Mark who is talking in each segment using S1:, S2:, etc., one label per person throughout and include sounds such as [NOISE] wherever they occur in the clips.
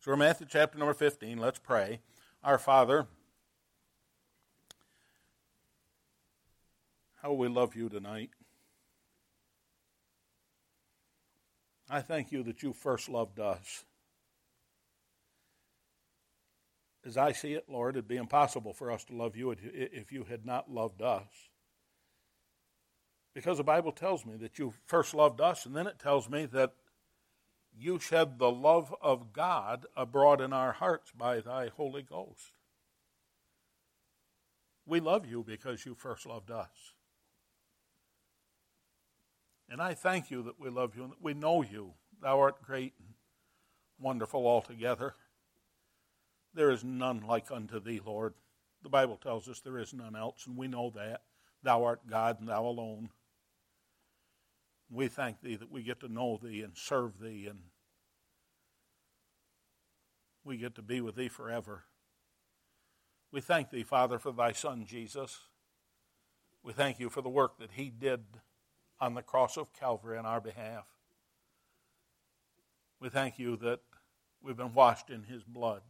S1: So we're Matthew chapter number 15. Let's pray. Our Father, how we love you tonight. I thank you that you first loved us. As I see it, Lord, it'd be impossible for us to love you if you had not loved us. Because the Bible tells me that you first loved us, and then it tells me that you shed the love of God abroad in our hearts by thy Holy Ghost. We love you because you first loved us. And I thank you that we love you and that we know you. Thou art great and wonderful altogether. There is none like unto thee, Lord. The Bible tells us there is none else, and we know that. Thou art God and thou alone. We thank thee that we get to know thee and serve thee, and we get to be with thee forever. We thank thee, Father, for thy Son Jesus. We thank you for the work that he did on the cross of Calvary on our behalf. We thank you that we've been washed in his blood.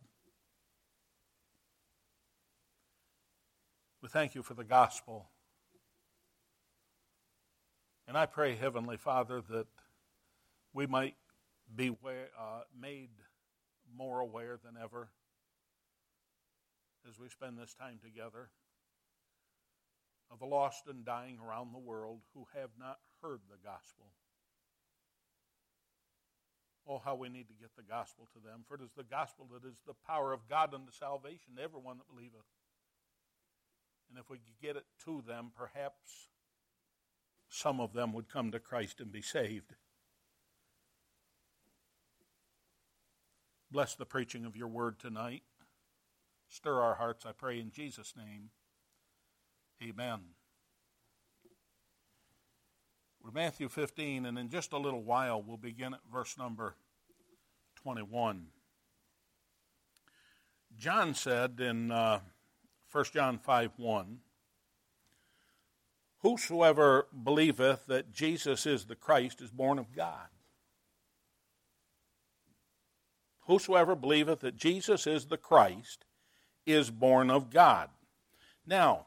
S1: We thank you for the gospel. And I pray, Heavenly Father, that we might be uh, made more aware than ever as we spend this time together of the lost and dying around the world who have not heard the gospel. Oh, how we need to get the gospel to them, for it is the gospel that is the power of God unto salvation to everyone that believeth. And if we could get it to them, perhaps some of them would come to Christ and be saved. Bless the preaching of your word tonight. Stir our hearts, I pray, in Jesus' name. Amen. We're Matthew 15, and in just a little while, we'll begin at verse number 21. John said in uh, 1 John 5 1, Whosoever believeth that Jesus is the Christ is born of God. Whosoever believeth that Jesus is the Christ is born of God. Now,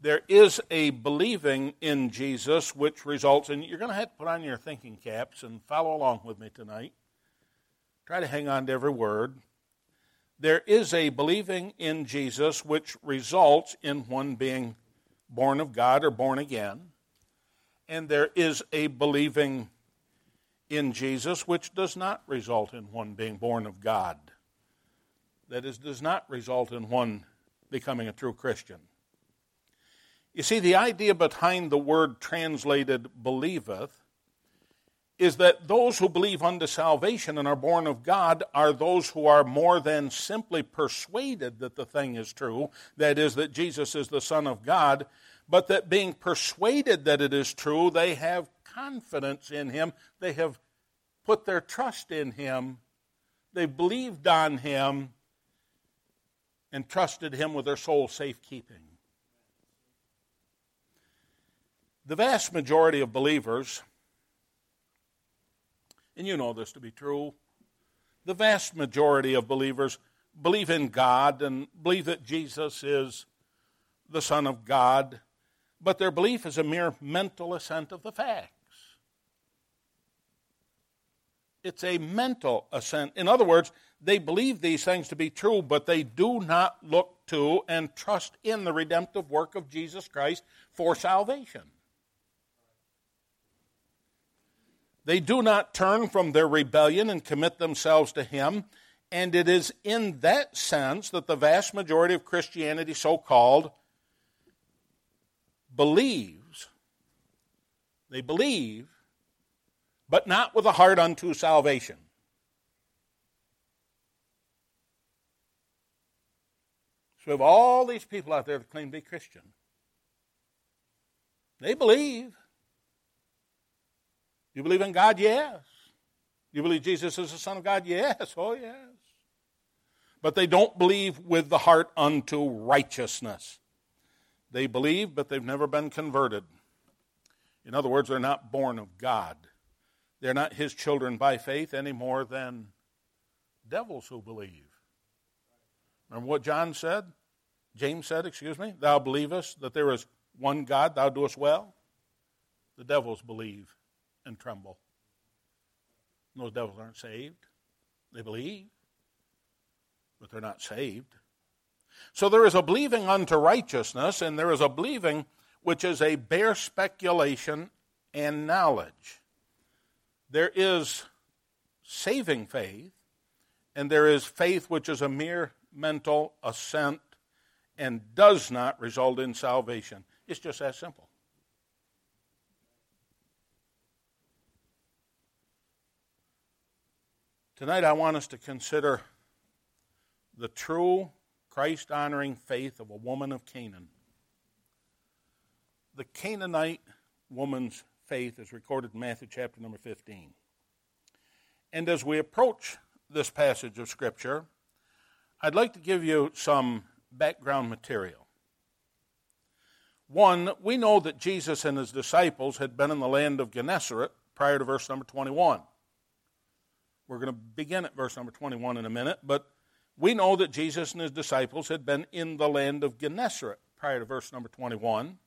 S1: there is a believing in Jesus which results in, you're going to have to put on your thinking caps and follow along with me tonight. Try to hang on to every word. There is a believing in Jesus which results in one being born of God or born again. And there is a believing in Jesus which does not result in one being born of God. That is, does not result in one becoming a true Christian. You see, the idea behind the word translated believeth is that those who believe unto salvation and are born of God are those who are more than simply persuaded that the thing is true, that is, that Jesus is the Son of God, but that being persuaded that it is true, they have confidence in Him, they have put their trust in Him, they've believed on Him, and trusted Him with their soul safekeeping. The vast majority of believers, and you know this to be true, the vast majority of believers believe in God and believe that Jesus is the Son of God, but their belief is a mere mental assent of the facts. It's a mental assent. In other words, they believe these things to be true, but they do not look to and trust in the redemptive work of Jesus Christ for salvation. They do not turn from their rebellion and commit themselves to Him. And it is in that sense that the vast majority of Christianity, so called, believes. They believe, but not with a heart unto salvation. So have all these people out there that claim to be Christian. They believe, you believe in God? Yes. You believe Jesus is the Son of God? Yes. Oh, yes. But they don't believe with the heart unto righteousness. They believe, but they've never been converted. In other words, they're not born of God. They're not His children by faith any more than devils who believe. Remember what John said? James said, excuse me, Thou believest that there is one God, thou doest well. The devils believe and tremble. And those devils aren't saved. They believe, but they're not saved. So there is a believing unto righteousness, and there is a believing which is a bare speculation and knowledge. There is saving faith, and there is faith which is a mere mental assent and does not result in salvation. It's just that simple. Tonight, I want us to consider the true Christ honoring faith of a woman of Canaan. The Canaanite woman's faith is recorded in Matthew chapter number 15. And as we approach this passage of Scripture, I'd like to give you some background material. One, we know that Jesus and his disciples had been in the land of Gennesaret prior to verse number 21. We're going to begin at verse number 21 in a minute, but we know that Jesus and his disciples had been in the land of Gennesaret prior to verse number 21.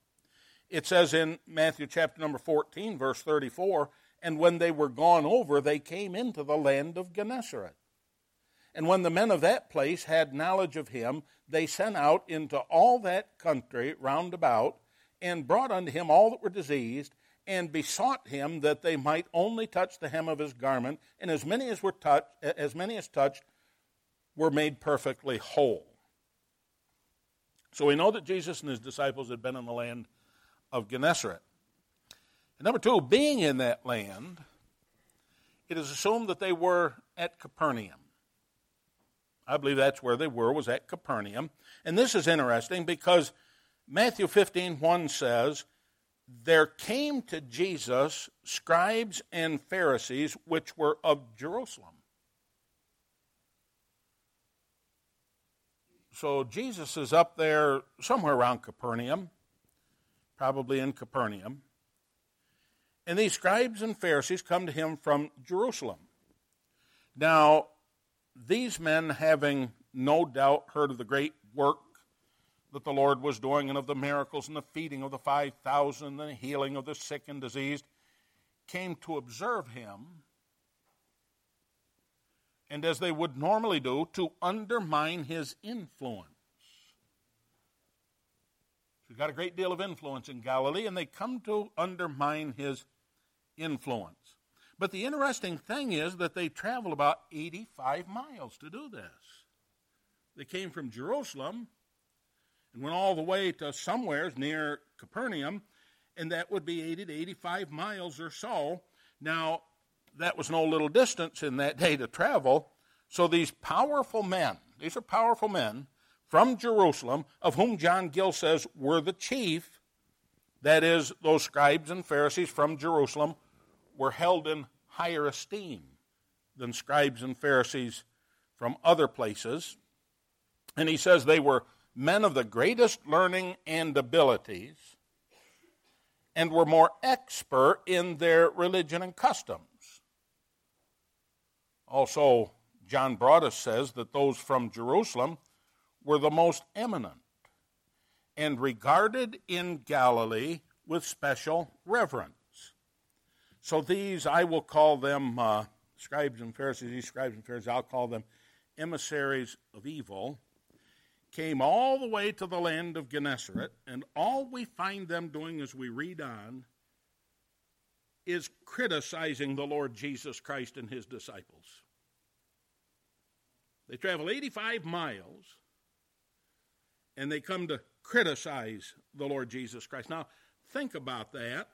S1: It says in Matthew chapter number 14, verse 34, and when they were gone over, they came into the land of Gennesaret. And when the men of that place had knowledge of him, they sent out into all that country round about, and brought unto him all that were diseased, and besought him that they might only touch the hem of his garment, and as many as were touched, as many as touched, were made perfectly whole. So we know that Jesus and his disciples had been in the land of Gennesaret. And number two, being in that land, it is assumed that they were at Capernaum. I believe that's where they were, was at Capernaum. And this is interesting because Matthew 15, 1 says, there came to Jesus scribes and Pharisees which were of Jerusalem. So Jesus is up there somewhere around Capernaum, probably in Capernaum. And these scribes and Pharisees come to him from Jerusalem. Now, these men, having no doubt heard of the great work that the Lord was doing and of the miracles and the feeding of the 5,000 and the healing of the sick and diseased, came to observe him, and as they would normally do, to undermine his influence. He's got a great deal of influence in Galilee, and they come to undermine his influence. But the interesting thing is that they traveled about 85 miles to do this. They came from Jerusalem and went all the way to somewheres near Capernaum, and that would be 80 to 85 miles or so. Now, that was no little distance in that day to travel. So these powerful men, these are powerful men from Jerusalem, of whom John Gill says were the chief, that is, those scribes and Pharisees from Jerusalem, were held in higher esteem than scribes and Pharisees from other places. And he says they were men of the greatest learning and abilities and were more expert in their religion and customs. Also, John Broadus says that those from Jerusalem were the most eminent and regarded in Galilee with special reverence. So these, I will call them uh, scribes and Pharisees, these scribes and Pharisees, I'll call them emissaries of evil came all the way to the land of Gennesaret, and all we find them doing as we read on is criticizing the Lord Jesus Christ and his disciples. They travel 85 miles and they come to criticize the Lord Jesus Christ. Now, think about that.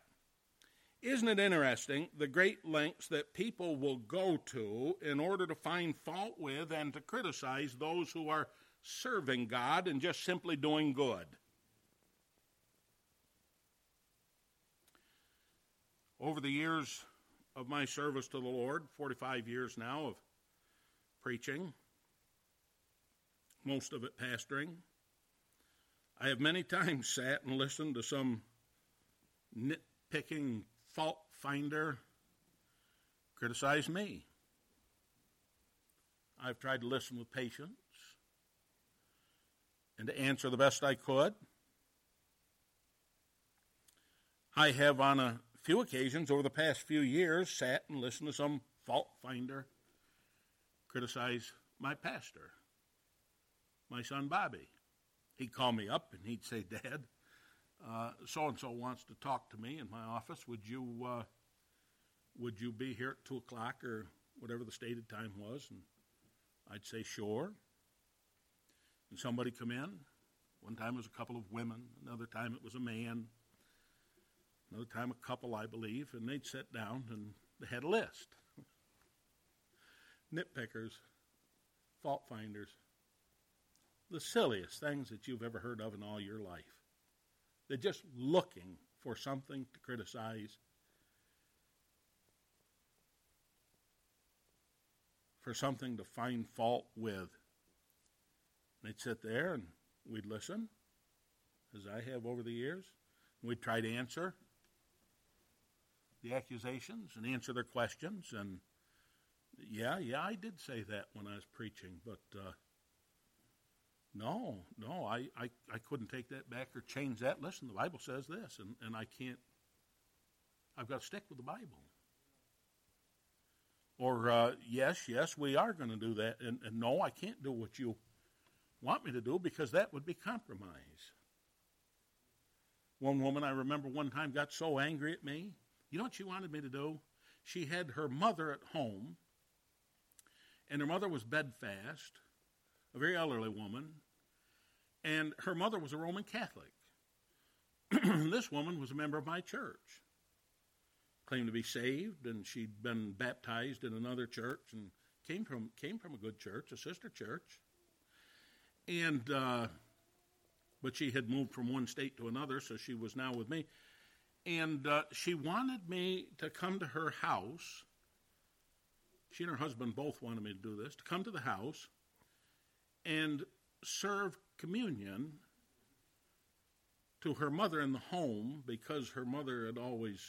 S1: Isn't it interesting the great lengths that people will go to in order to find fault with and to criticize those who are serving God and just simply doing good. Over the years of my service to the Lord, 45 years now of preaching, most of it pastoring, I have many times sat and listened to some nitpicking fault finder criticize me. I've tried to listen with patience and to answer the best I could. I have, on a few occasions over the past few years, sat and listened to some fault finder criticize my pastor, my son Bobby. He'd call me up and he'd say, Dad, so and so wants to talk to me in my office. Would you, uh, would you be here at 2 o'clock or whatever the stated time was? And I'd say, Sure. And somebody come in. One time it was a couple of women, another time it was a man, another time a couple, I believe, and they'd sit down and they had a list. Nitpickers, fault finders, the silliest things that you've ever heard of in all your life. They're just looking for something to criticize, for something to find fault with. They'd sit there and we'd listen, as I have over the years. and We'd try to answer the accusations and answer their questions. And yeah, yeah, I did say that when I was preaching, but uh, no, no, I, I, I couldn't take that back or change that. Listen, the Bible says this, and, and I can't, I've got to stick with the Bible. Or, uh, yes, yes, we are going to do that. And, and no, I can't do what you want me to do because that would be compromise. One woman I remember one time got so angry at me. You know what she wanted me to do? She had her mother at home, and her mother was bedfast, a very elderly woman, and her mother was a Roman Catholic. [CLEARS THROAT] this woman was a member of my church, claimed to be saved, and she'd been baptized in another church and came from came from a good church, a sister church. And uh, but she had moved from one state to another, so she was now with me. And uh, she wanted me to come to her house. She and her husband both wanted me to do this to come to the house and serve communion to her mother in the home because her mother had always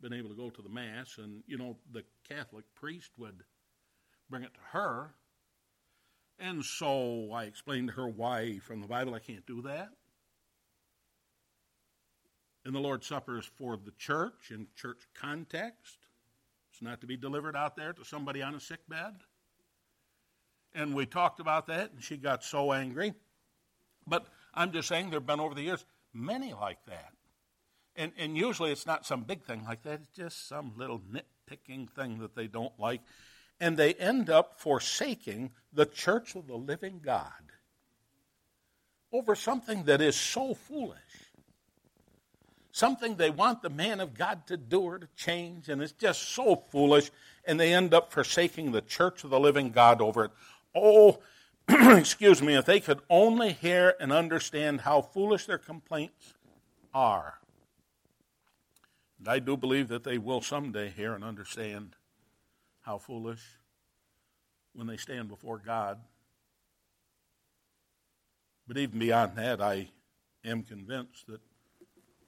S1: been able to go to the Mass, and, you know, the Catholic priest would bring it to her. And so I explained to her why from the Bible I can't do that. And the Lord's Supper is for the church in church context. It's not to be delivered out there to somebody on a sick bed. And we talked about that, and she got so angry. But I'm just saying there have been over the years many like that. And, and usually it's not some big thing like that, it's just some little nitpicking thing that they don't like and they end up forsaking the church of the living God over something that is so foolish. Something they want the man of God to do or to change, and it's just so foolish, and they end up forsaking the church of the living God over it. Oh, [CLEARS THROAT] excuse me, if they could only hear and understand how foolish their complaints are. And I do believe that they will someday hear and understand how foolish when they stand before God. But even beyond that, I am convinced that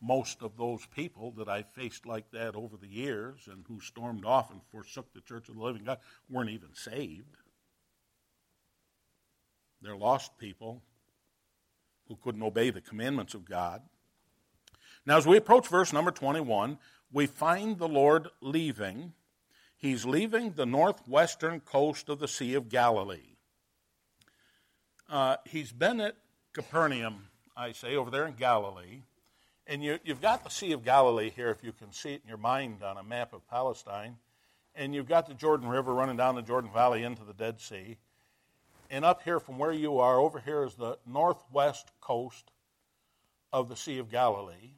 S1: most of those people that I faced like that over the years and who stormed off and forsook the church of the living God weren't even saved. They're lost people who couldn't obey the commandments of God. Now, as we approach verse number 21, we find the Lord leaving He's leaving the northwestern coast of the Sea of Galilee. Uh, he's been at Capernaum, I say, over there in Galilee. And you, have got the Sea of Galilee here, if you can see it in your mind on a map of Palestine. And you've got the Jordan River running down the Jordan Valley into the Dead Sea. And up here from where you are, over here is the northwest coast of the Sea of Galilee.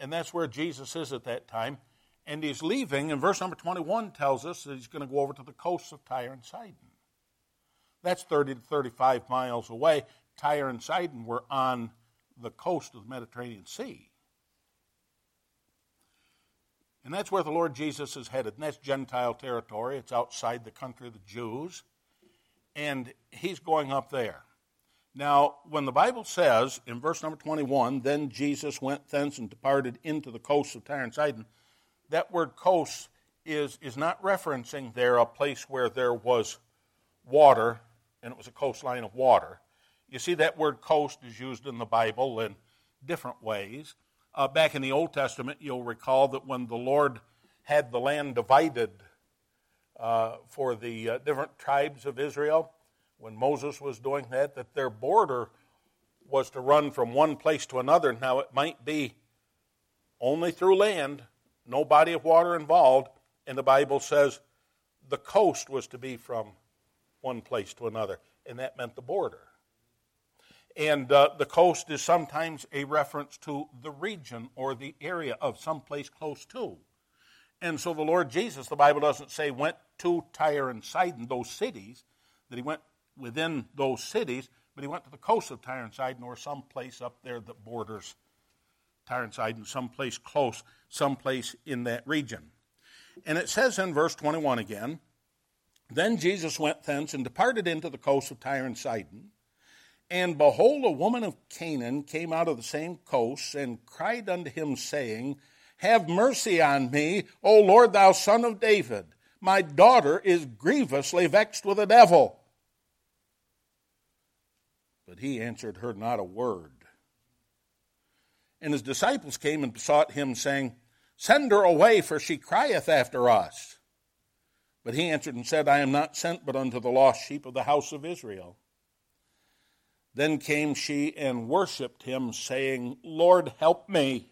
S1: And that's where Jesus is at that time and he's leaving, and verse number 21 tells us that he's going to go over to the coasts of Tyre and Sidon. That's 30 to 35 miles away. Tyre and Sidon were on the coast of the Mediterranean Sea. And that's where the Lord Jesus is headed. And that's Gentile territory. It's outside the country of the Jews. And he's going up there. Now, when the Bible says in verse number 21, then Jesus went thence and departed into the coasts of Tyre and Sidon, that word coast is, is not referencing there a place where there was water, and it was a coastline of water. You see, that word coast is used in the Bible in different ways. Uh, back in the Old Testament, you'll recall that when the Lord had the land divided uh, for the uh, different tribes of Israel, when Moses was doing that, that their border was to run from one place to another. Now, it might be only through land, no body of water involved, and the Bible says the coast was to be from one place to another, and that meant the border. And uh, the coast is sometimes a reference to the region or the area of some place close to. And so the Lord Jesus, the Bible doesn't say went to Tyre and Sidon, those cities, that he went within those cities, but he went to the coast of Tyre and Sidon or some place up there that borders Tyre and Sidon, some place close, some place in that region. And it says in verse 21 again, Then Jesus went thence and departed into the coast of Tyre and Sidon. And behold, a woman of Canaan came out of the same coast and cried unto him, saying, Have mercy on me, O Lord, thou son of David. My daughter is grievously vexed with a devil. But he answered her not a word. And his disciples came and besought him, saying, Send her away, for she crieth after us. But he answered and said, I am not sent but unto the lost sheep of the house of Israel. Then came she and worshipped him, saying, Lord, help me.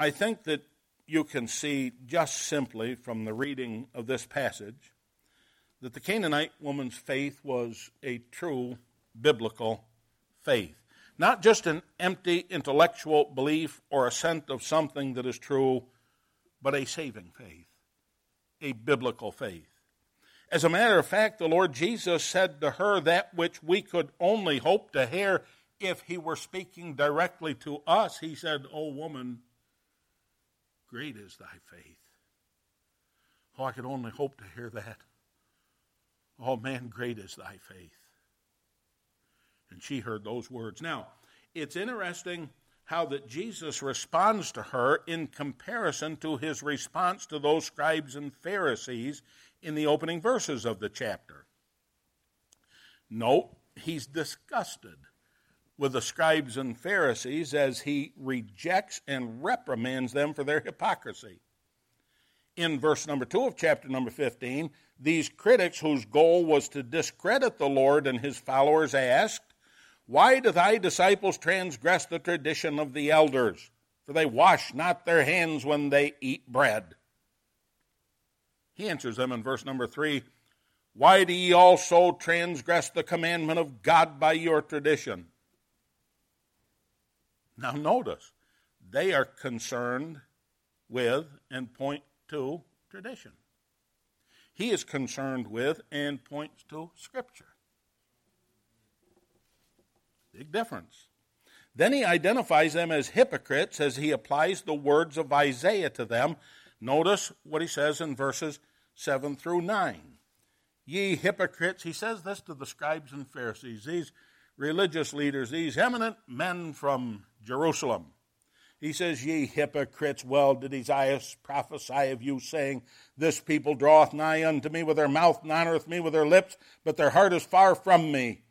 S1: I think that you can see just simply from the reading of this passage that the Canaanite woman's faith was a true biblical faith. Not just an empty intellectual belief or assent of something that is true but a saving faith, a biblical faith. As a matter of fact, the Lord Jesus said to her that which we could only hope to hear if he were speaking directly to us. He said, O woman, great is thy faith. Oh, I could only hope to hear that. Oh, man, great is thy faith. And she heard those words. Now, it's interesting how that Jesus responds to her in comparison to his response to those scribes and Pharisees in the opening verses of the chapter. Note, he's disgusted with the scribes and Pharisees as he rejects and reprimands them for their hypocrisy. In verse number 2 of chapter number 15, these critics, whose goal was to discredit the Lord and his followers, asked, why do thy disciples transgress the tradition of the elders? For they wash not their hands when they eat bread. He answers them in verse number three Why do ye also transgress the commandment of God by your tradition? Now, notice, they are concerned with and point to tradition. He is concerned with and points to Scripture. Big difference. Then he identifies them as hypocrites as he applies the words of Isaiah to them. Notice what he says in verses 7 through 9. Ye hypocrites, he says this to the scribes and Pharisees, these religious leaders, these eminent men from Jerusalem. He says, Ye hypocrites, well did Isaiah prophesy of you, saying, This people draweth nigh unto me with their mouth and honoreth me with their lips, but their heart is far from me.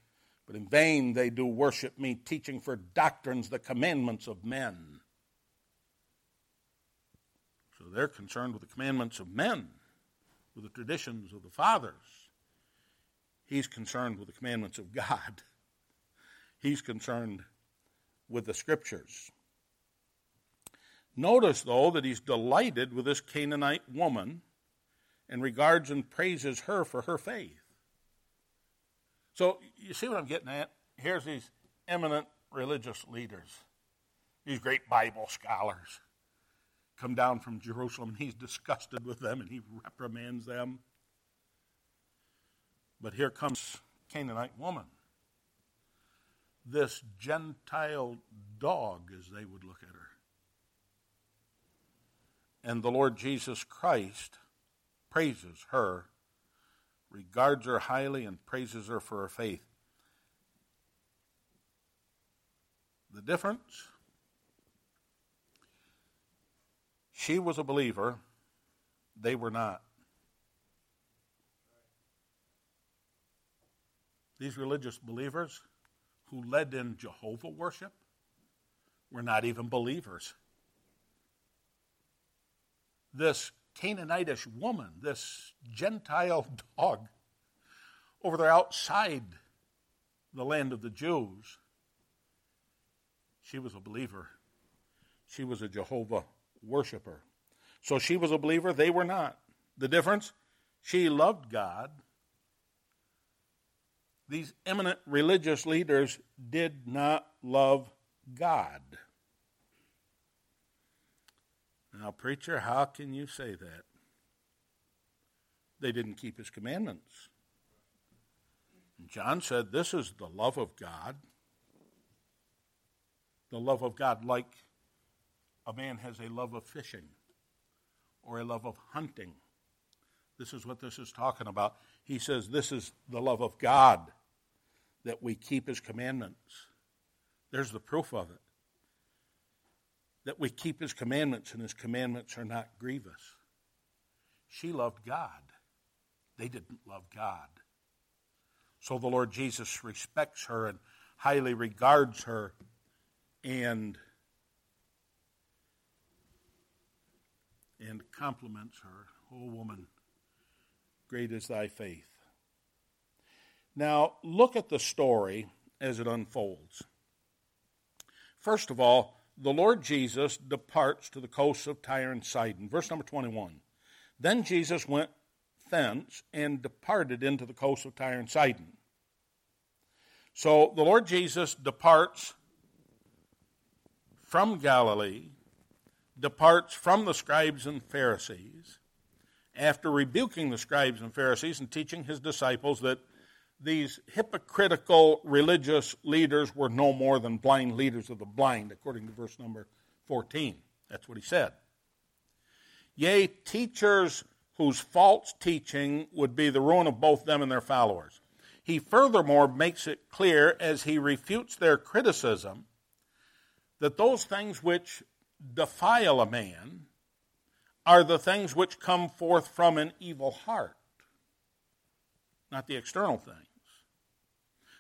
S1: But in vain they do worship me, teaching for doctrines the commandments of men. So they're concerned with the commandments of men, with the traditions of the fathers. He's concerned with the commandments of God. He's concerned with the scriptures. Notice, though, that he's delighted with this Canaanite woman and regards and praises her for her faith. So you see what I'm getting at? Here's these eminent religious leaders, these great Bible scholars, come down from Jerusalem. He's disgusted with them and he reprimands them. But here comes Canaanite woman. This Gentile dog, as they would look at her. And the Lord Jesus Christ praises her, regards her highly, and praises her for her faith. The difference? She was a believer, they were not. These religious believers who led in Jehovah worship were not even believers. This Canaanitish woman, this Gentile [LAUGHS] dog, over there outside the land of the Jews, she was a believer. She was a Jehovah worshiper. So she was a believer, they were not. The difference? She loved God these eminent religious leaders did not love God. Now, preacher, how can you say that? They didn't keep his commandments. John said, This is the love of God. The love of God, like a man has a love of fishing or a love of hunting. This is what this is talking about. He says, This is the love of God that we keep his commandments. There's the proof of it. That we keep his commandments and his commandments are not grievous. She loved God. They didn't love God. So the Lord Jesus respects her and highly regards her and and compliments her. Oh, woman, great is thy faith. Now, look at the story as it unfolds. First of all, the Lord Jesus departs to the coasts of Tyre and Sidon. Verse number 21. Then Jesus went thence and departed into the coasts of Tyre and Sidon. So the Lord Jesus departs from Galilee, departs from the scribes and Pharisees, after rebuking the scribes and Pharisees and teaching his disciples that these hypocritical religious leaders were no more than blind leaders of the blind, according to verse number 14. That's what he said. Yea, teachers whose false teaching would be the ruin of both them and their followers. He furthermore makes it clear as he refutes their criticism that those things which defile a man are the things which come forth from an evil heart, not the external things.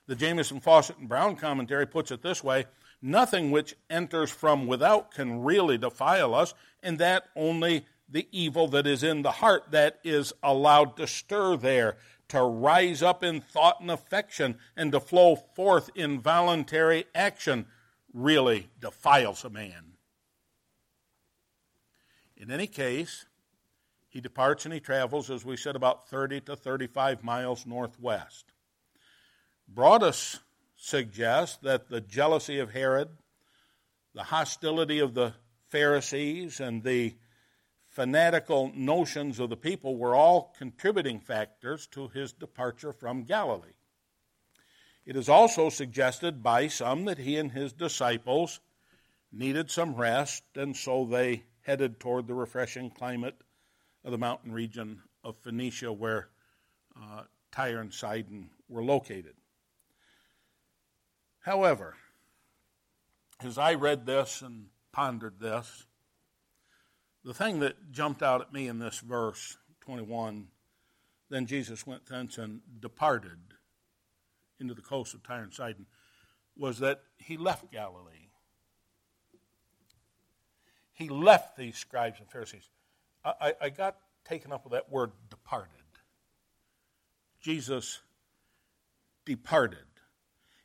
S1: The Jamieson, Fausset, and Brown commentary puts it this way Nothing which enters from without can really defile us, and that only the evil that is in the heart that is allowed to stir there, to rise up in thought and affection, and to flow forth in voluntary action really defiles a man. In any case, he departs and he travels, as we said, about 30 to 35 miles northwest. Broadus suggests that the jealousy of Herod, the hostility of the Pharisees, and the fanatical notions of the people were all contributing factors to his departure from Galilee. It is also suggested by some that he and his disciples needed some rest, and so they headed toward the refreshing climate of the mountain region of Phoenicia, where uh, Tyre and Sidon were located. However, as I read this and pondered this, the thing that jumped out at me in this verse 21 then Jesus went thence and departed into the coast of Tyre and Sidon was that he left Galilee. He left these scribes and Pharisees. I, I got taken up with that word departed. Jesus departed.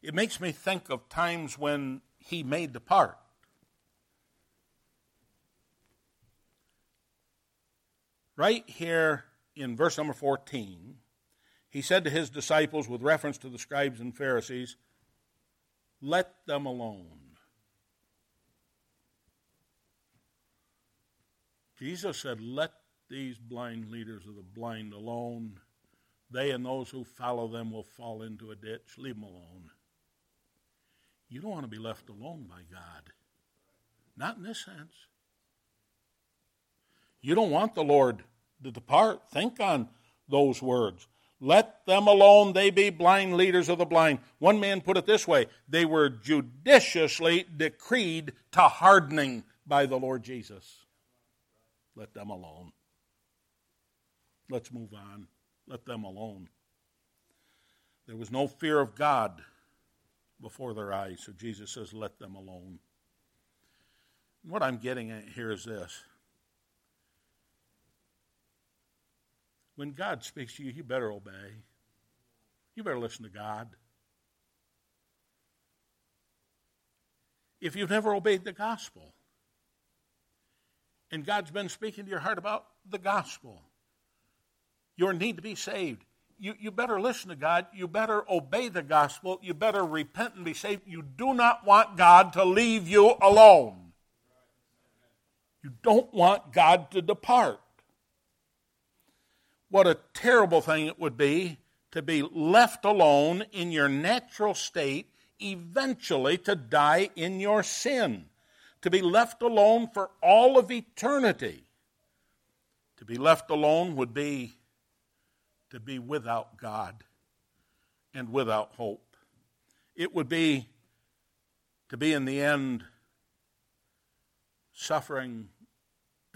S1: It makes me think of times when he may depart. Right here in verse number 14, he said to his disciples, with reference to the scribes and Pharisees, Let them alone. Jesus said, Let these blind leaders of the blind alone. they and those who follow them will fall into a ditch. Leave them alone. You don't want to be left alone by God. Not in this sense. You don't want the Lord to depart. Think on those words. Let them alone, they be blind leaders of the blind. One man put it this way they were judiciously decreed to hardening by the Lord Jesus. Let them alone. Let's move on. Let them alone. There was no fear of God before their eyes, so Jesus says, Let them alone. What I'm getting at here is this When God speaks to you, you better obey. You better listen to God. If you've never obeyed the gospel, and God's been speaking to your heart about the gospel, your need to be saved, you, you better listen to God. You better obey the gospel. You better repent and be saved. You do not want God to leave you alone. You don't want God to depart. What a terrible thing it would be to be left alone in your natural state, eventually to die in your sin. To be left alone for all of eternity. To be left alone would be to be without God and without hope. It would be to be in the end suffering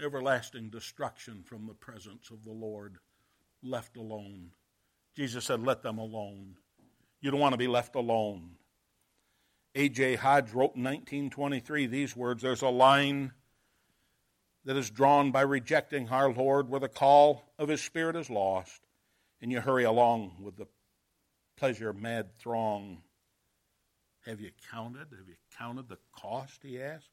S1: everlasting destruction from the presence of the Lord left alone. Jesus said, Let them alone. You don't want to be left alone. A.J. Hodge wrote in 1923 these words There's a line that is drawn by rejecting our Lord where the call of His Spirit is lost, and you hurry along with the pleasure mad throng. Have you counted? Have you counted the cost? He asked.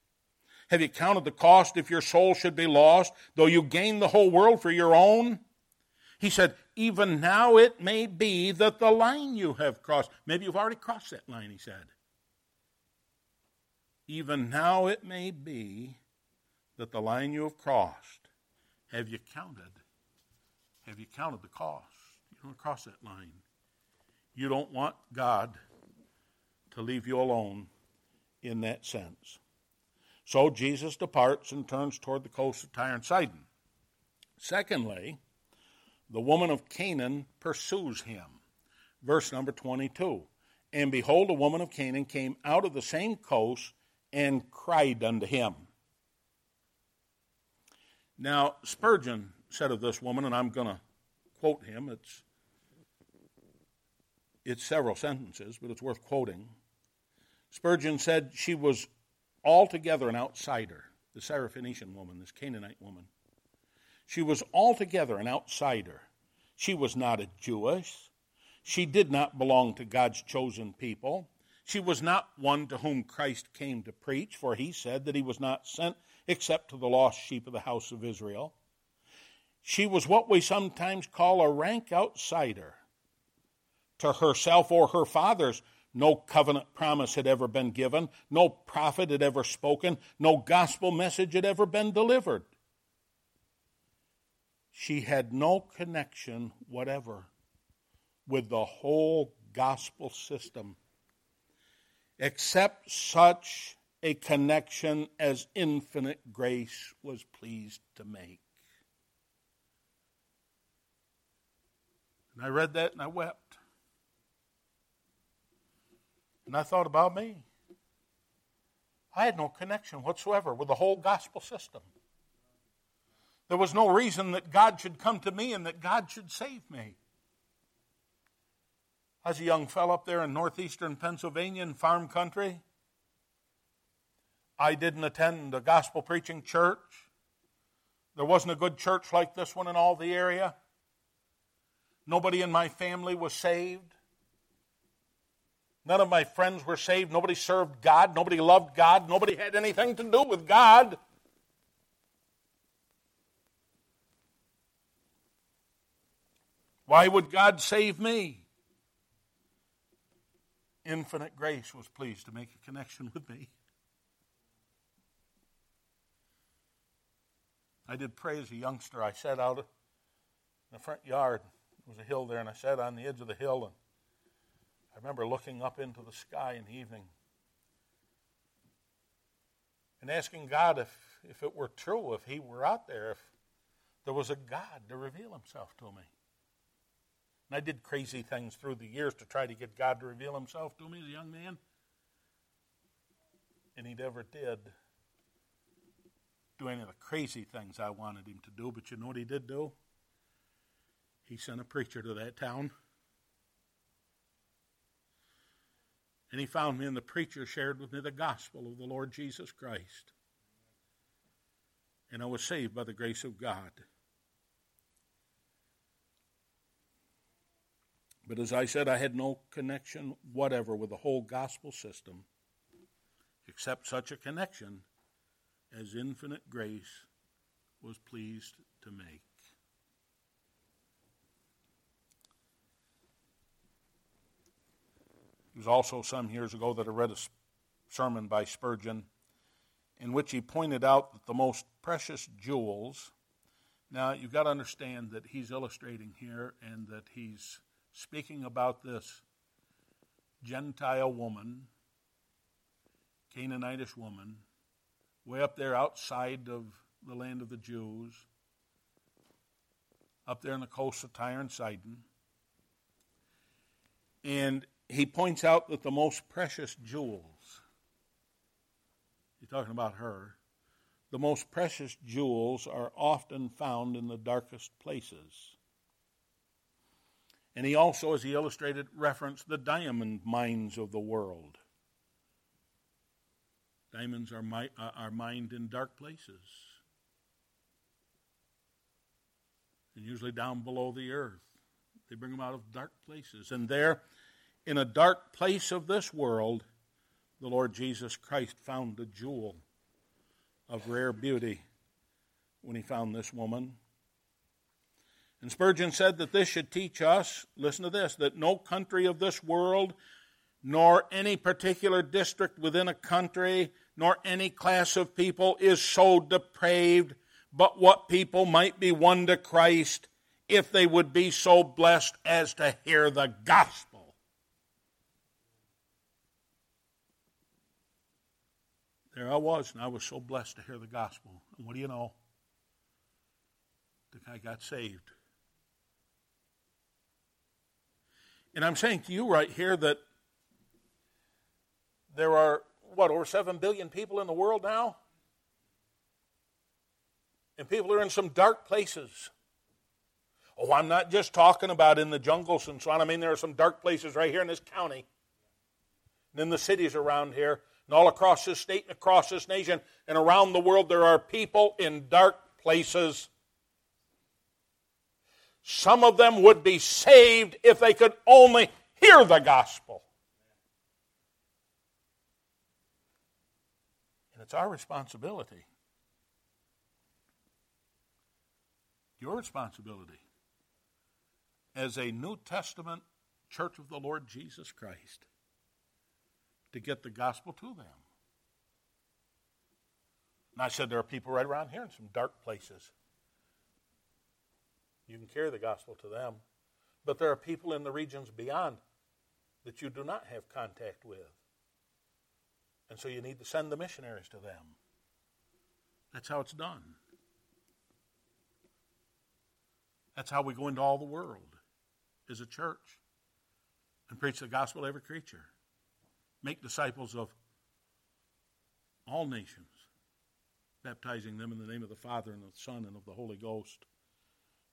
S1: Have you counted the cost if your soul should be lost, though you gain the whole world for your own? He said, Even now it may be that the line you have crossed, maybe you've already crossed that line, he said. Even now it may be that the line you have crossed, have you counted? Have you counted the cost? You don't cross that line. You don't want God to leave you alone in that sense. So Jesus departs and turns toward the coast of Tyre and Sidon. Secondly, the woman of Canaan pursues him. Verse number 22. And behold, a woman of Canaan came out of the same coast and cried unto him. Now, Spurgeon said of this woman, and I'm going to quote him, it's, it's several sentences, but it's worth quoting. Spurgeon said she was altogether an outsider, the Syrophoenician woman, this Canaanite woman. She was altogether an outsider. She was not a Jewess. She did not belong to God's chosen people. She was not one to whom Christ came to preach, for he said that he was not sent except to the lost sheep of the house of Israel. She was what we sometimes call a rank outsider. To herself or her fathers, no covenant promise had ever been given, no prophet had ever spoken, no gospel message had ever been delivered she had no connection whatever with the whole gospel system except such a connection as infinite grace was pleased to make. And I read that and I wept. And I thought about me. I had no connection whatsoever with the whole gospel system. There was no reason that God should come to me and that God should save me. I was a young fellow up there in northeastern Pennsylvania in farm country. I didn't attend a gospel preaching church. There wasn't a good church like this one in all the area. Nobody in my family was saved. None of my friends were saved. Nobody served God. Nobody loved God. Nobody had anything to do with God. Why would God save me? Infinite grace was pleased to make a connection with me. I did pray as a youngster. I sat out in the front yard There was a hill there, and I sat on the edge of the hill, and I remember looking up into the sky in the evening and asking God if, if it were true, if He were out there, if there was a God to reveal Himself to me. And I did crazy things through the years to try to get God to reveal Himself to me as a young man. And He never did do any of the crazy things I wanted Him to do. But you know what He did do? He sent a preacher to that town. And he found me, and the preacher shared with me the gospel of the Lord Jesus Christ. And I was saved by the grace of God. But as I said, I had no connection whatever with the whole gospel system, except such a connection as infinite grace was pleased to make. It was also some years ago that I read a sermon by Spurgeon in which he pointed out that the most precious jewels. Now, you've got to understand that he's illustrating here and that he's speaking about this Gentile woman, Canaanitish woman, way up there outside of the land of the Jews, up there on the coast of Tyre and Sidon. And he points out that the most precious jewels, he's talking about her, the most precious jewels are often found in the darkest places. And he also, as he illustrated, referenced the diamond mines of the world. Diamonds are, mi- uh, are mined in dark places, and usually down below the earth. They bring them out of dark places. And there, in a dark place of this world, the Lord Jesus Christ found a jewel of rare beauty when he found this woman and Spurgeon said that this should teach us, listen to this, that no country of this world, nor any particular district within a country, nor any class of people is so depraved, but what people might be won to Christ if they would be so blessed as to hear the gospel. There I was, and I was so blessed to hear the gospel. And what do you know? The guy got saved. And I'm saying to you right here that there are, what, over 7 billion people in the world now? And people are in some dark places. Oh, I'm not just talking about in the jungles and so on. I mean, there are some dark places right here in this county, and in the cities around here, and all across this state and across this nation, and around the world, there are people in dark places some of them would be saved if they could only hear the gospel. And it's our responsibility, your responsibility, as a New Testament church of the Lord Jesus Christ, to get the gospel to them. And I said there are people right around here in some dark places. You can carry the gospel to them. But there are people in the regions beyond that you do not have contact with. And so you need to send the missionaries to them. That's how it's done. That's how we go into all the world as a church and preach the gospel to every creature. Make disciples of all nations, baptizing them in the name of the Father and of the Son and of the Holy Ghost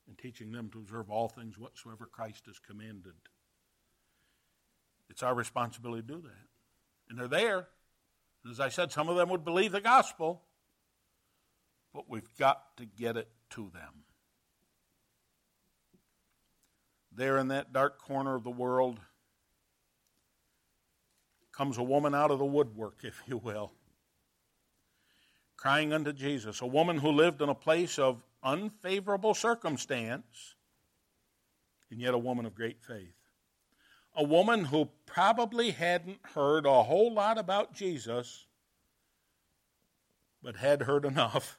S1: and teaching them to observe all things whatsoever Christ has commanded. It's our responsibility to do that. And they're there. And as I said, some of them would believe the gospel, but we've got to get it to them. There in that dark corner of the world comes a woman out of the woodwork, [LAUGHS] if you will, crying unto Jesus, a woman who lived in a place of unfavorable circumstance, and yet a woman of great faith. A woman who probably hadn't heard a whole lot about Jesus, but had heard enough.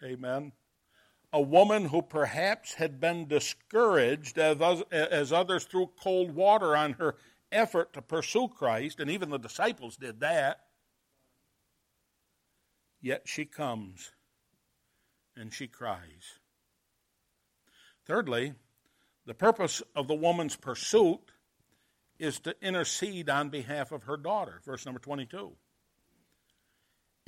S1: [LAUGHS] Amen. a woman who perhaps had been discouraged as others threw cold water on her effort to pursue Christ, and even the disciples did that. Yet she comes and she cries. Thirdly, the purpose of the woman's pursuit is to intercede on behalf of her daughter. Verse number 22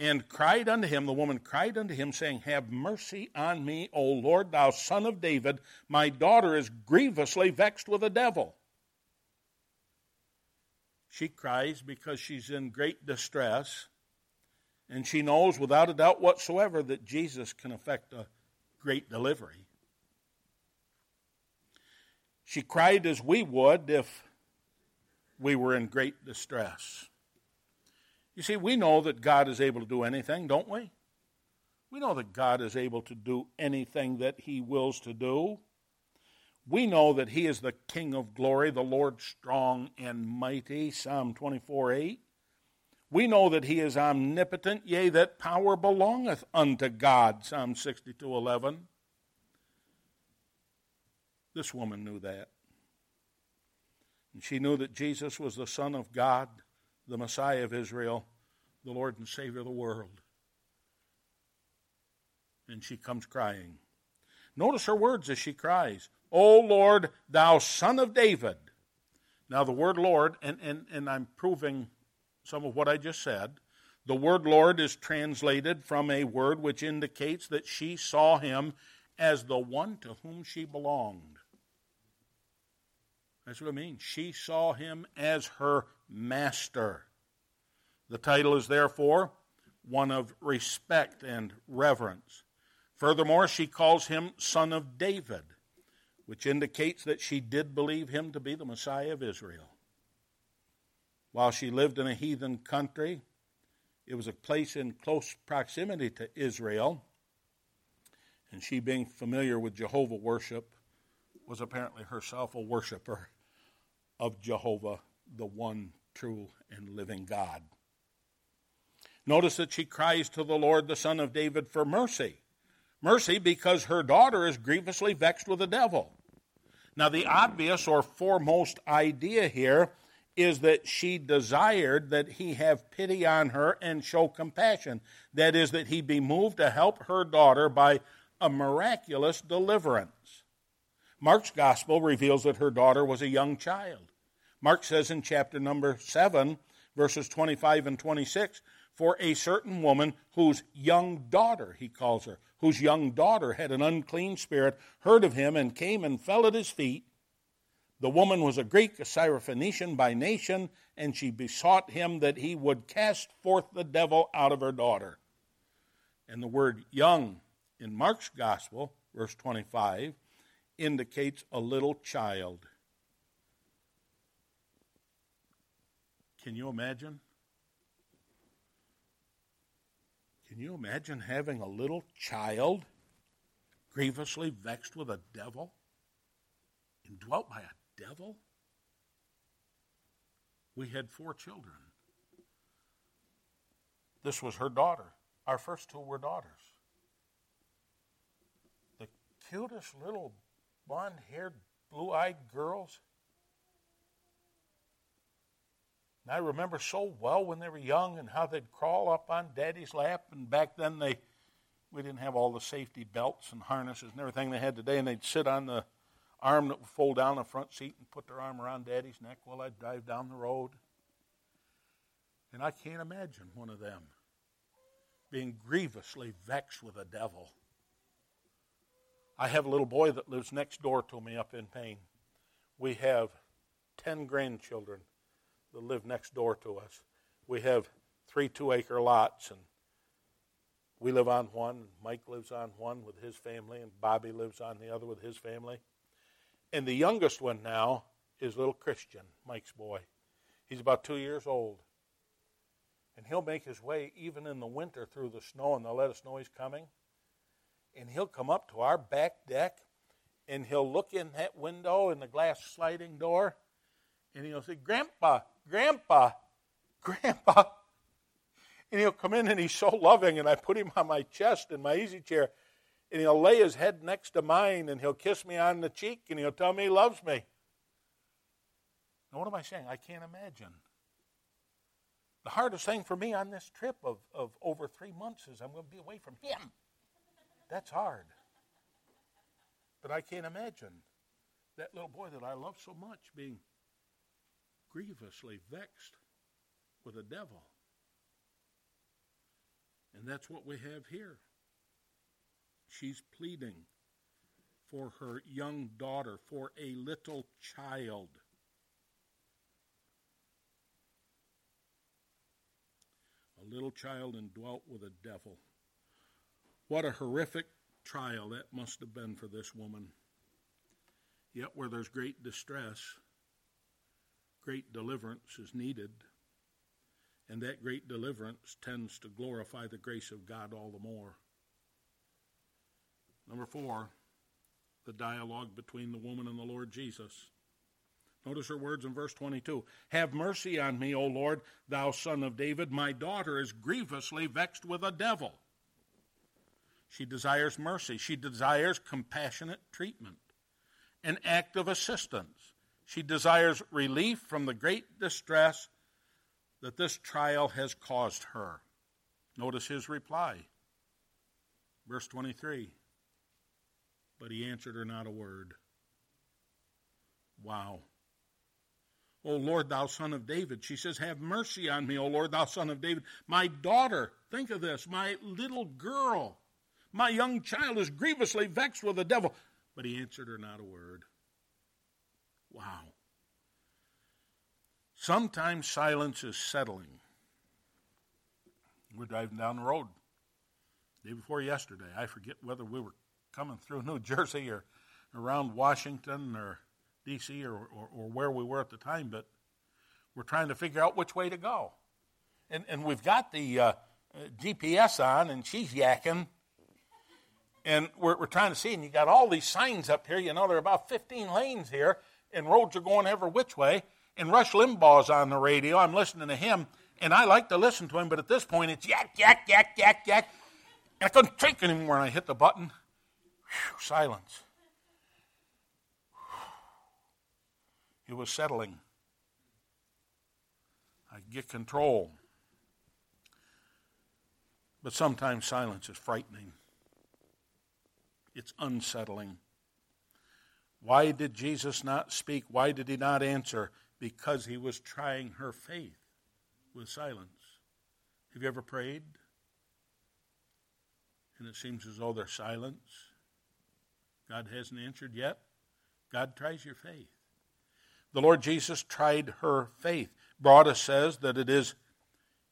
S1: and cried unto him, the woman cried unto him, saying, Have mercy on me, O Lord, thou son of David. My daughter is grievously vexed with a devil. She cries because she's in great distress, and she knows without a doubt whatsoever that Jesus can effect a great delivery. She cried as we would if we were in great distress. You see, we know that God is able to do anything, don't we? We know that God is able to do anything that He wills to do. We know that He is the King of glory, the Lord strong and mighty, Psalm 24 8. We know that He is omnipotent, yea, that power belongeth unto God, Psalm 62 11. This woman knew that. And she knew that Jesus was the Son of God the Messiah of Israel, the Lord and Savior of the world. And she comes crying. Notice her words as she cries, O Lord, thou son of David. Now, the word Lord, and, and, and I'm proving some of what I just said. The word Lord is translated from a word which indicates that she saw him as the one to whom she belonged. That's what it means. She saw him as her master. The title is therefore one of respect and reverence. Furthermore, she calls him Son of David, which indicates that she did believe him to be the Messiah of Israel. While she lived in a heathen country, it was a place in close proximity to Israel, and she, being familiar with Jehovah worship, was apparently herself a worshiper of Jehovah, the one true and living God. Notice that she cries to the Lord, the Son of David, for mercy. Mercy because her daughter is grievously vexed with the devil. Now, the obvious or foremost idea here is that she desired that he have pity on her and show compassion. That is, that he be moved to help her daughter by a miraculous deliverance. Mark's gospel reveals that her daughter was a young child. Mark says in chapter number 7, verses 25 and 26, for a certain woman whose young daughter, he calls her, whose young daughter had an unclean spirit, heard of him and came and fell at his feet. The woman was a Greek, a Syrophoenician by nation, and she besought him that he would cast forth the devil out of her daughter. And the word young in Mark's gospel, verse 25, indicates a little child. Can you imagine? Can you imagine having a little child grievously vexed with a devil? Indwelt by a devil? We had four children. This was her daughter. Our first two were daughters. The cutest little blonde haired, blue eyed girls And I remember so well when they were young and how they'd crawl up on daddy's lap. And back then, they we didn't have all the safety belts and harnesses and everything they had today. And they'd sit on the arm that would fold down the front seat and put their arm around daddy's neck while I'd drive down the road. And I can't imagine one of them being grievously vexed with a devil. I have a little boy that lives next door to me up in Payne. We have 10 grandchildren that live next door to us. We have three two acre lots, and we live on one. Mike lives on one with his family, and Bobby lives on the other with his family. And the youngest one now is little Christian, Mike's boy. He's about two years old. And he'll make his way even in the winter through the snow, and they'll let us know he's coming. And he'll come up to our back deck and he'll look in that window in the glass sliding door and he'll say, Grandpa, Grandpa, [LAUGHS] Grandpa. And he'll come in and he's so loving, and I put him on my chest in my easy chair, and he'll lay his head next to mine and he'll kiss me on the cheek and he'll tell me he loves me. Now, what am I saying? I can't imagine. The hardest thing for me on this trip of, of over three months is I'm going to be away from him. That's hard. But I can't imagine that little boy that I love so much being grievously vexed with a devil. And that's what we have here. She's pleading for her young daughter, for a little child. A little child indwelt with a devil. What a horrific trial that must have been for this woman. Yet, where there's great distress, great deliverance is needed. And that great deliverance tends to glorify the grace of God all the more. Number four, the dialogue between the woman and the Lord Jesus. Notice her words in verse 22 Have mercy on me, O Lord, thou son of David. My daughter is grievously vexed with a devil. She desires mercy, she desires compassionate treatment, an act of assistance. She desires relief from the great distress that this trial has caused her. Notice his reply. Verse 23 But he answered her not a word. Wow. O Lord, thou son of David. She says, Have mercy on me, O Lord, thou son of David. My daughter, think of this, my little girl, my young child is grievously vexed with the devil. But he answered her not a word. Wow. Sometimes silence is settling. We're driving down the road. Day before yesterday, I forget whether we were coming through [LAUGHS] New Jersey or around Washington or D.C. Or, or, or where we were at the time, but we're trying to figure out which way to go. And, and we've got the uh, GPS on, and she's yakking. And we're, we're trying to see, and you got all these signs up here. You know, there are about 15 lanes here, and roads are going every which way and Rush Limbaugh's on the radio. I'm listening to him, and I like to listen to him, but at this point it's yak, yak, yak, yak, yak. And I couldn't take anymore, and I hit the button. Whew, silence. It was settling. I get control. But sometimes silence is frightening. It's unsettling. Why did Jesus not speak? Why did he not answer? because he was trying her faith with silence. Have you ever prayed? And it seems as though there's silence. God hasn't answered yet. God tries your faith. The Lord Jesus tried her faith. Broadus says that it is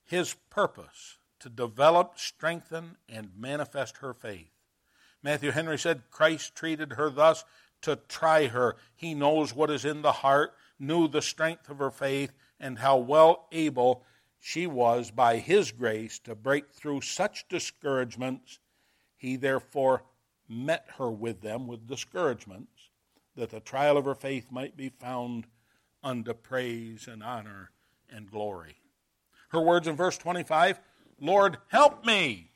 S1: his purpose to develop, strengthen, and manifest her faith. Matthew Henry said Christ treated her thus to try her. He knows what is in the heart knew the strength of her faith and how well able she was by his grace to break through such discouragements. He therefore met her with them with discouragements, that the trial of her faith might be found unto praise and honor and glory. Her words in verse 25 Lord, help me.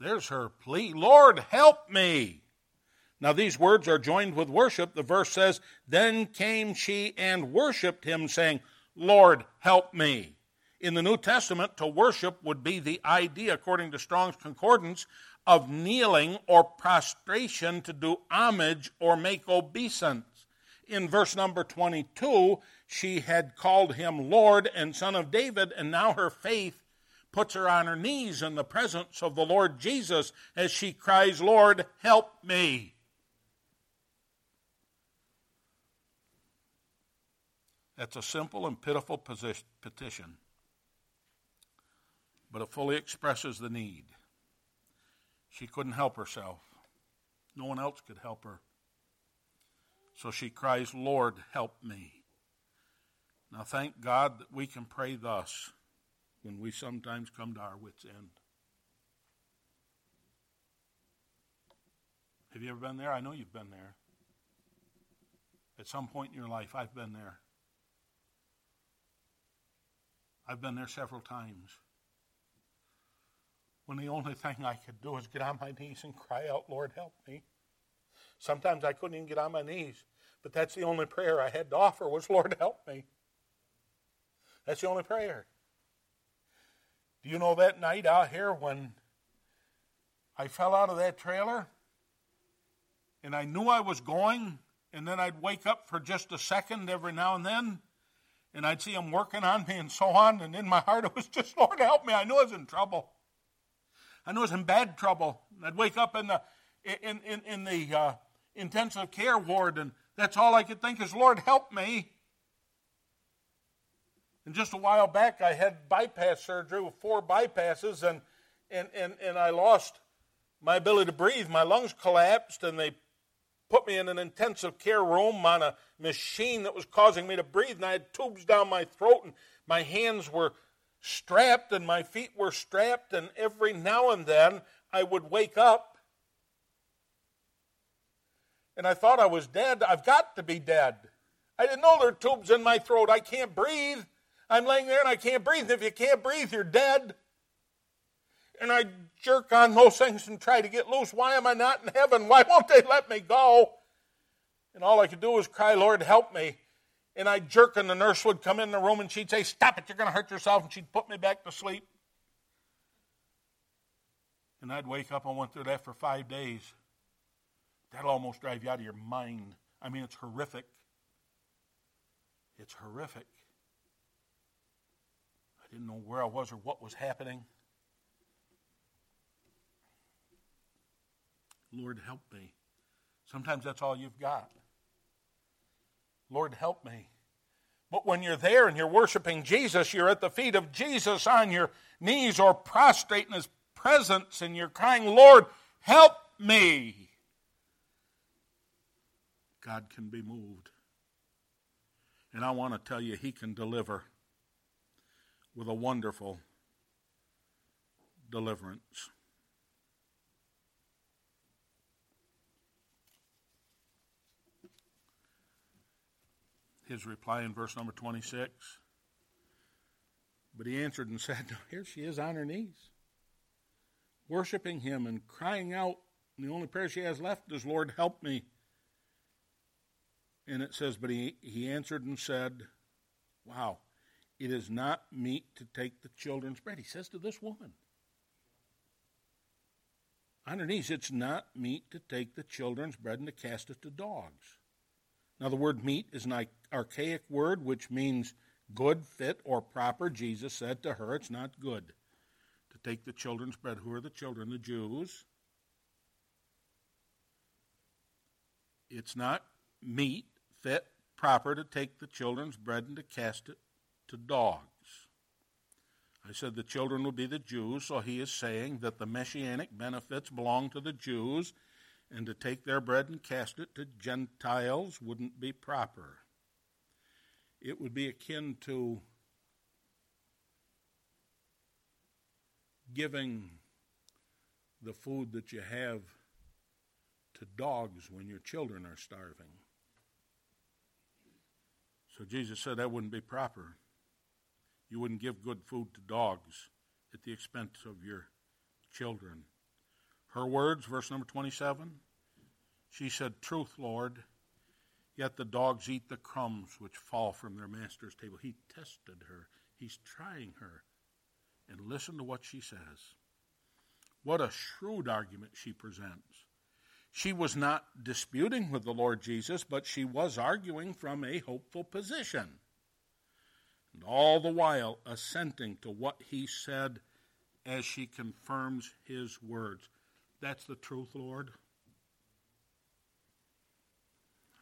S1: There's her plea Lord, help me. Now, these words are joined with worship. The verse says, Then came she and worshiped him, saying, Lord, help me. In the New Testament, to worship would be the idea, according to Strong's Concordance, of kneeling or prostration to do homage or make obeisance. In verse number 22, she had called him Lord and Son of David, and now her faith puts her on her knees in the presence of the Lord Jesus as she cries, Lord, help me. That's a simple and pitiful petition, but it fully expresses the need. She couldn't help herself, no one else could help her. So she cries, Lord, help me. Now, thank God that we can pray thus when we sometimes come to our wits' end. Have you ever been there? I know you've been there. At some point in your life, I've been there. I've been there several times. When the only thing I could do was get on my knees and cry out, Lord, help me. Sometimes I couldn't even get on my knees, but that's the only prayer I had to offer was, Lord, help me. That's the only prayer. Do you know that night out here when I fell out of that trailer and I knew I was going, and then I'd wake up for just a second every now and then, and I'd see him working on me and so on, and in my heart it was just, Lord, help me. I knew I was in trouble. I was in bad trouble. I'd wake up in the in in, in the uh, intensive care ward, and that's all I could think is, Lord, help me. And just a while back, I had bypass surgery with four bypasses, and and and, and I lost my ability to breathe. My lungs collapsed, and they put me in an intensive care room on a machine that was causing me to breathe, and I had tubes down my throat, and my hands were strapped and my feet were strapped, and every now and then I would wake up and I thought I was dead. I've got to be dead. I didn't know there were tubes in my throat. I can't breathe. I'm laying there and I can't breathe. If you can't breathe, you're dead. And I jerk on those things and try to get loose. Why am I not in heaven? Why won't they let me go? And all I could do was cry, Lord, help me and I'd jerk, and the nurse would come in the room and she'd say, Stop it, you're going to hurt yourself. And she'd put me back to sleep. And I'd wake up and went through that for five days. That'll almost drive you out of your mind. I mean, it's horrific. It's horrific. I didn't know where I was or what was happening. Lord, help me. Sometimes that's all you've got. Lord, help me. But when you're there and you're worshiping Jesus, you're at the feet of Jesus on your knees or prostrate in his presence and you're crying, Lord, help me. God can be moved. And I want to tell you, he can deliver with a wonderful deliverance. His reply in verse number 26. But he answered and [LAUGHS] said, Here she is on her knees, worshiping him and crying out. And the only prayer she has left is, Lord, help me. And it says, But he, he answered and said, Wow, it is not meet to take the children's bread. He says to this woman, on her knees, it's not meet to take the children's bread and to cast it to dogs. Now, the word meet is an archaic word which means good, fit, or proper. Jesus said to her, It's not good to take the children's bread. Who are the children? The Jews. It's not meet, fit, proper to take the children's bread and to cast it to dogs. I said the children will be the Jews, so he is saying that the messianic benefits belong to the Jews and to take their bread and cast it to Gentiles wouldn't be proper. It would be akin to giving the food that you have to dogs when your children are starving. So Jesus said that wouldn't be proper. You wouldn't give good food to dogs at the expense of your children. Her words, verse number 27, she said, Truth, Lord, yet the dogs eat the crumbs which fall from their master's table. He tested her, he's trying her. And listen to what she says. What a shrewd argument she presents. She was not disputing with the Lord Jesus, but she was arguing from a hopeful position. And all the while assenting to what he said as she confirms his words. That's the truth, Lord.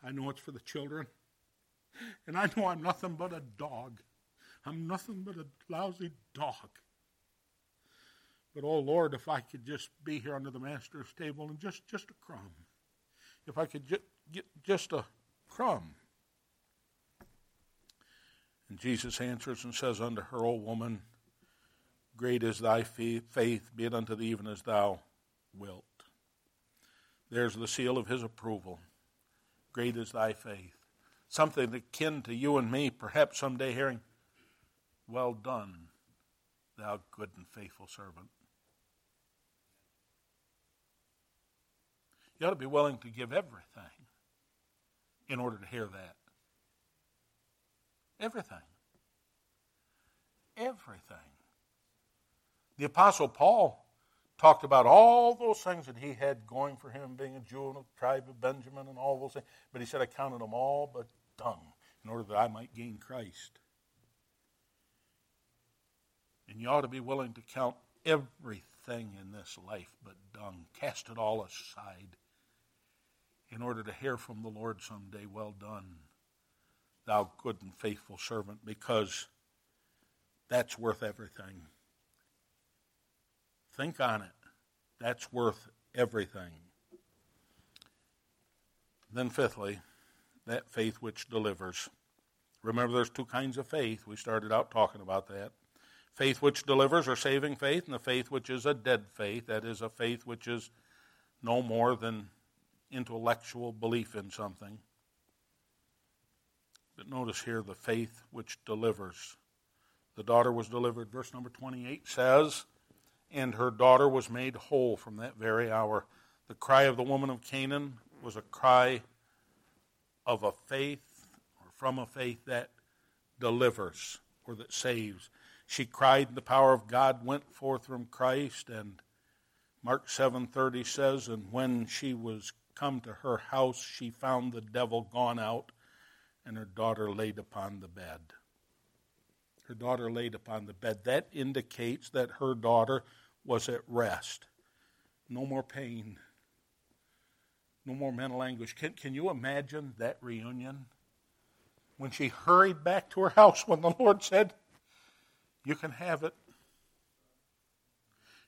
S1: I know it's for the children. And I know I'm nothing but a dog. I'm nothing but a lousy dog. But oh Lord, if I could just be here under the master's table and just, just a crumb. If I could just get just a crumb. And Jesus answers and says unto her, O woman, great is thy faith, be it unto thee even as thou wilt. There's the seal of his approval. Great is thy faith. Something akin to you and me, perhaps someday hearing, Well done, thou good and faithful servant. You ought to be willing to give everything in order to hear that. Everything. Everything. The Apostle Paul talked about all those things that he had going for him, being a Jew and a tribe of Benjamin and all those things. But he said, I counted them all but dung in order that I might gain Christ. And you ought to be willing to count everything in this life but dung. Cast it all aside in order to hear from the Lord someday, Well done, thou good and faithful servant, because that's worth everything. Think on it. That's worth everything. Then, fifthly, that faith which delivers. Remember, there's two kinds of faith. We started out talking about that. Faith which delivers, or saving faith, and the faith which is a dead faith. That is, a faith which is no more than intellectual belief in something. But notice here the faith which delivers. The daughter was delivered. Verse number 28 says, And her daughter was made whole from that very hour. The cry of the woman of Canaan was a cry of a faith, or from a faith that delivers, or that saves. She cried, and the power of God went forth from Christ, and Mark 7:30 says, and when she was come to her house, she found the devil gone out, and her daughter laid upon the bed. Her daughter laid upon the bed. That indicates that her daughter was at rest. No more pain. No more mental anguish. Can, can you imagine that reunion? When she hurried back to her house when the Lord said, You can have it.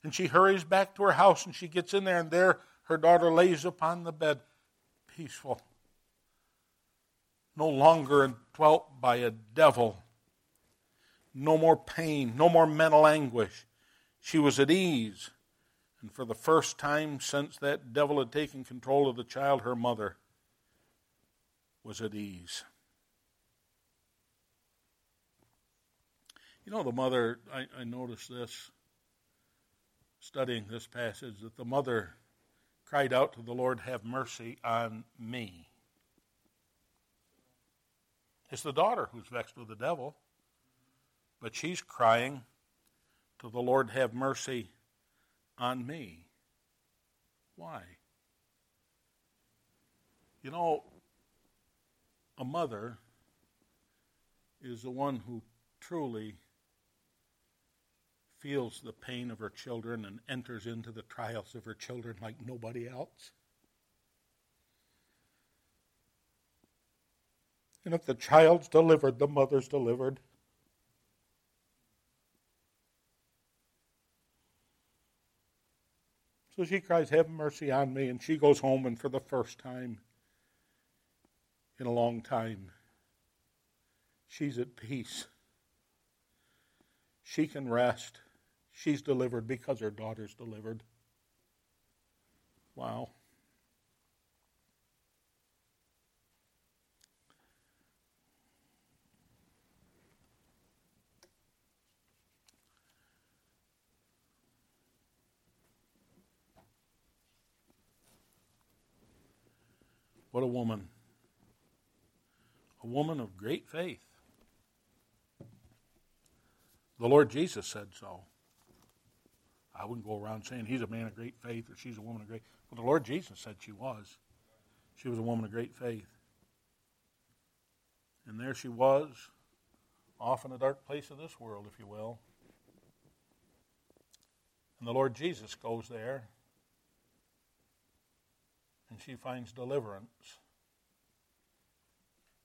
S1: And she hurries back to her house and she gets in there, and there her daughter lays upon the bed, peaceful, no longer dwelt by a devil, no more pain, no more mental anguish. She was at ease. And for the first time since that devil had taken control of the child, her mother was at ease. You know, the mother, I, I noticed this studying this passage, that the mother cried out to the Lord, Have mercy on me. It's the daughter who's vexed with the devil, but she's crying to the Lord, Have mercy on me. Why? You know, a mother is the one who truly feels the pain of her children and enters into the trials of her children like nobody else. And if the child's delivered, the mother's delivered. So she cries, Have mercy on me. And she goes home, and for the first time in a long time, she's at peace. She can rest. She's delivered because her daughter's delivered. Wow. What a woman. A woman of great faith. The Lord Jesus said so. I wouldn't go around saying he's a man of great faith or she's a woman of great. Well, the Lord Jesus said she was. She was a woman of great faith. And there she was, off in a dark place of this world, if you will. And the Lord Jesus goes there, and she finds deliverance.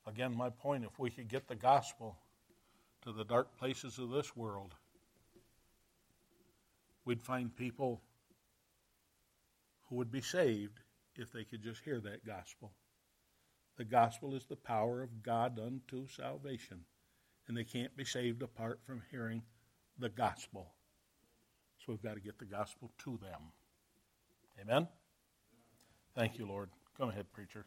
S1: Again, my point if we could get the gospel to the dark places of this world, we'd find people who would be saved if they could just hear that gospel. The gospel is the power of God unto salvation, and they can't be saved apart from hearing the gospel. So we've got to get the gospel to them. Amen? Thank you, Lord. Come ahead, preacher.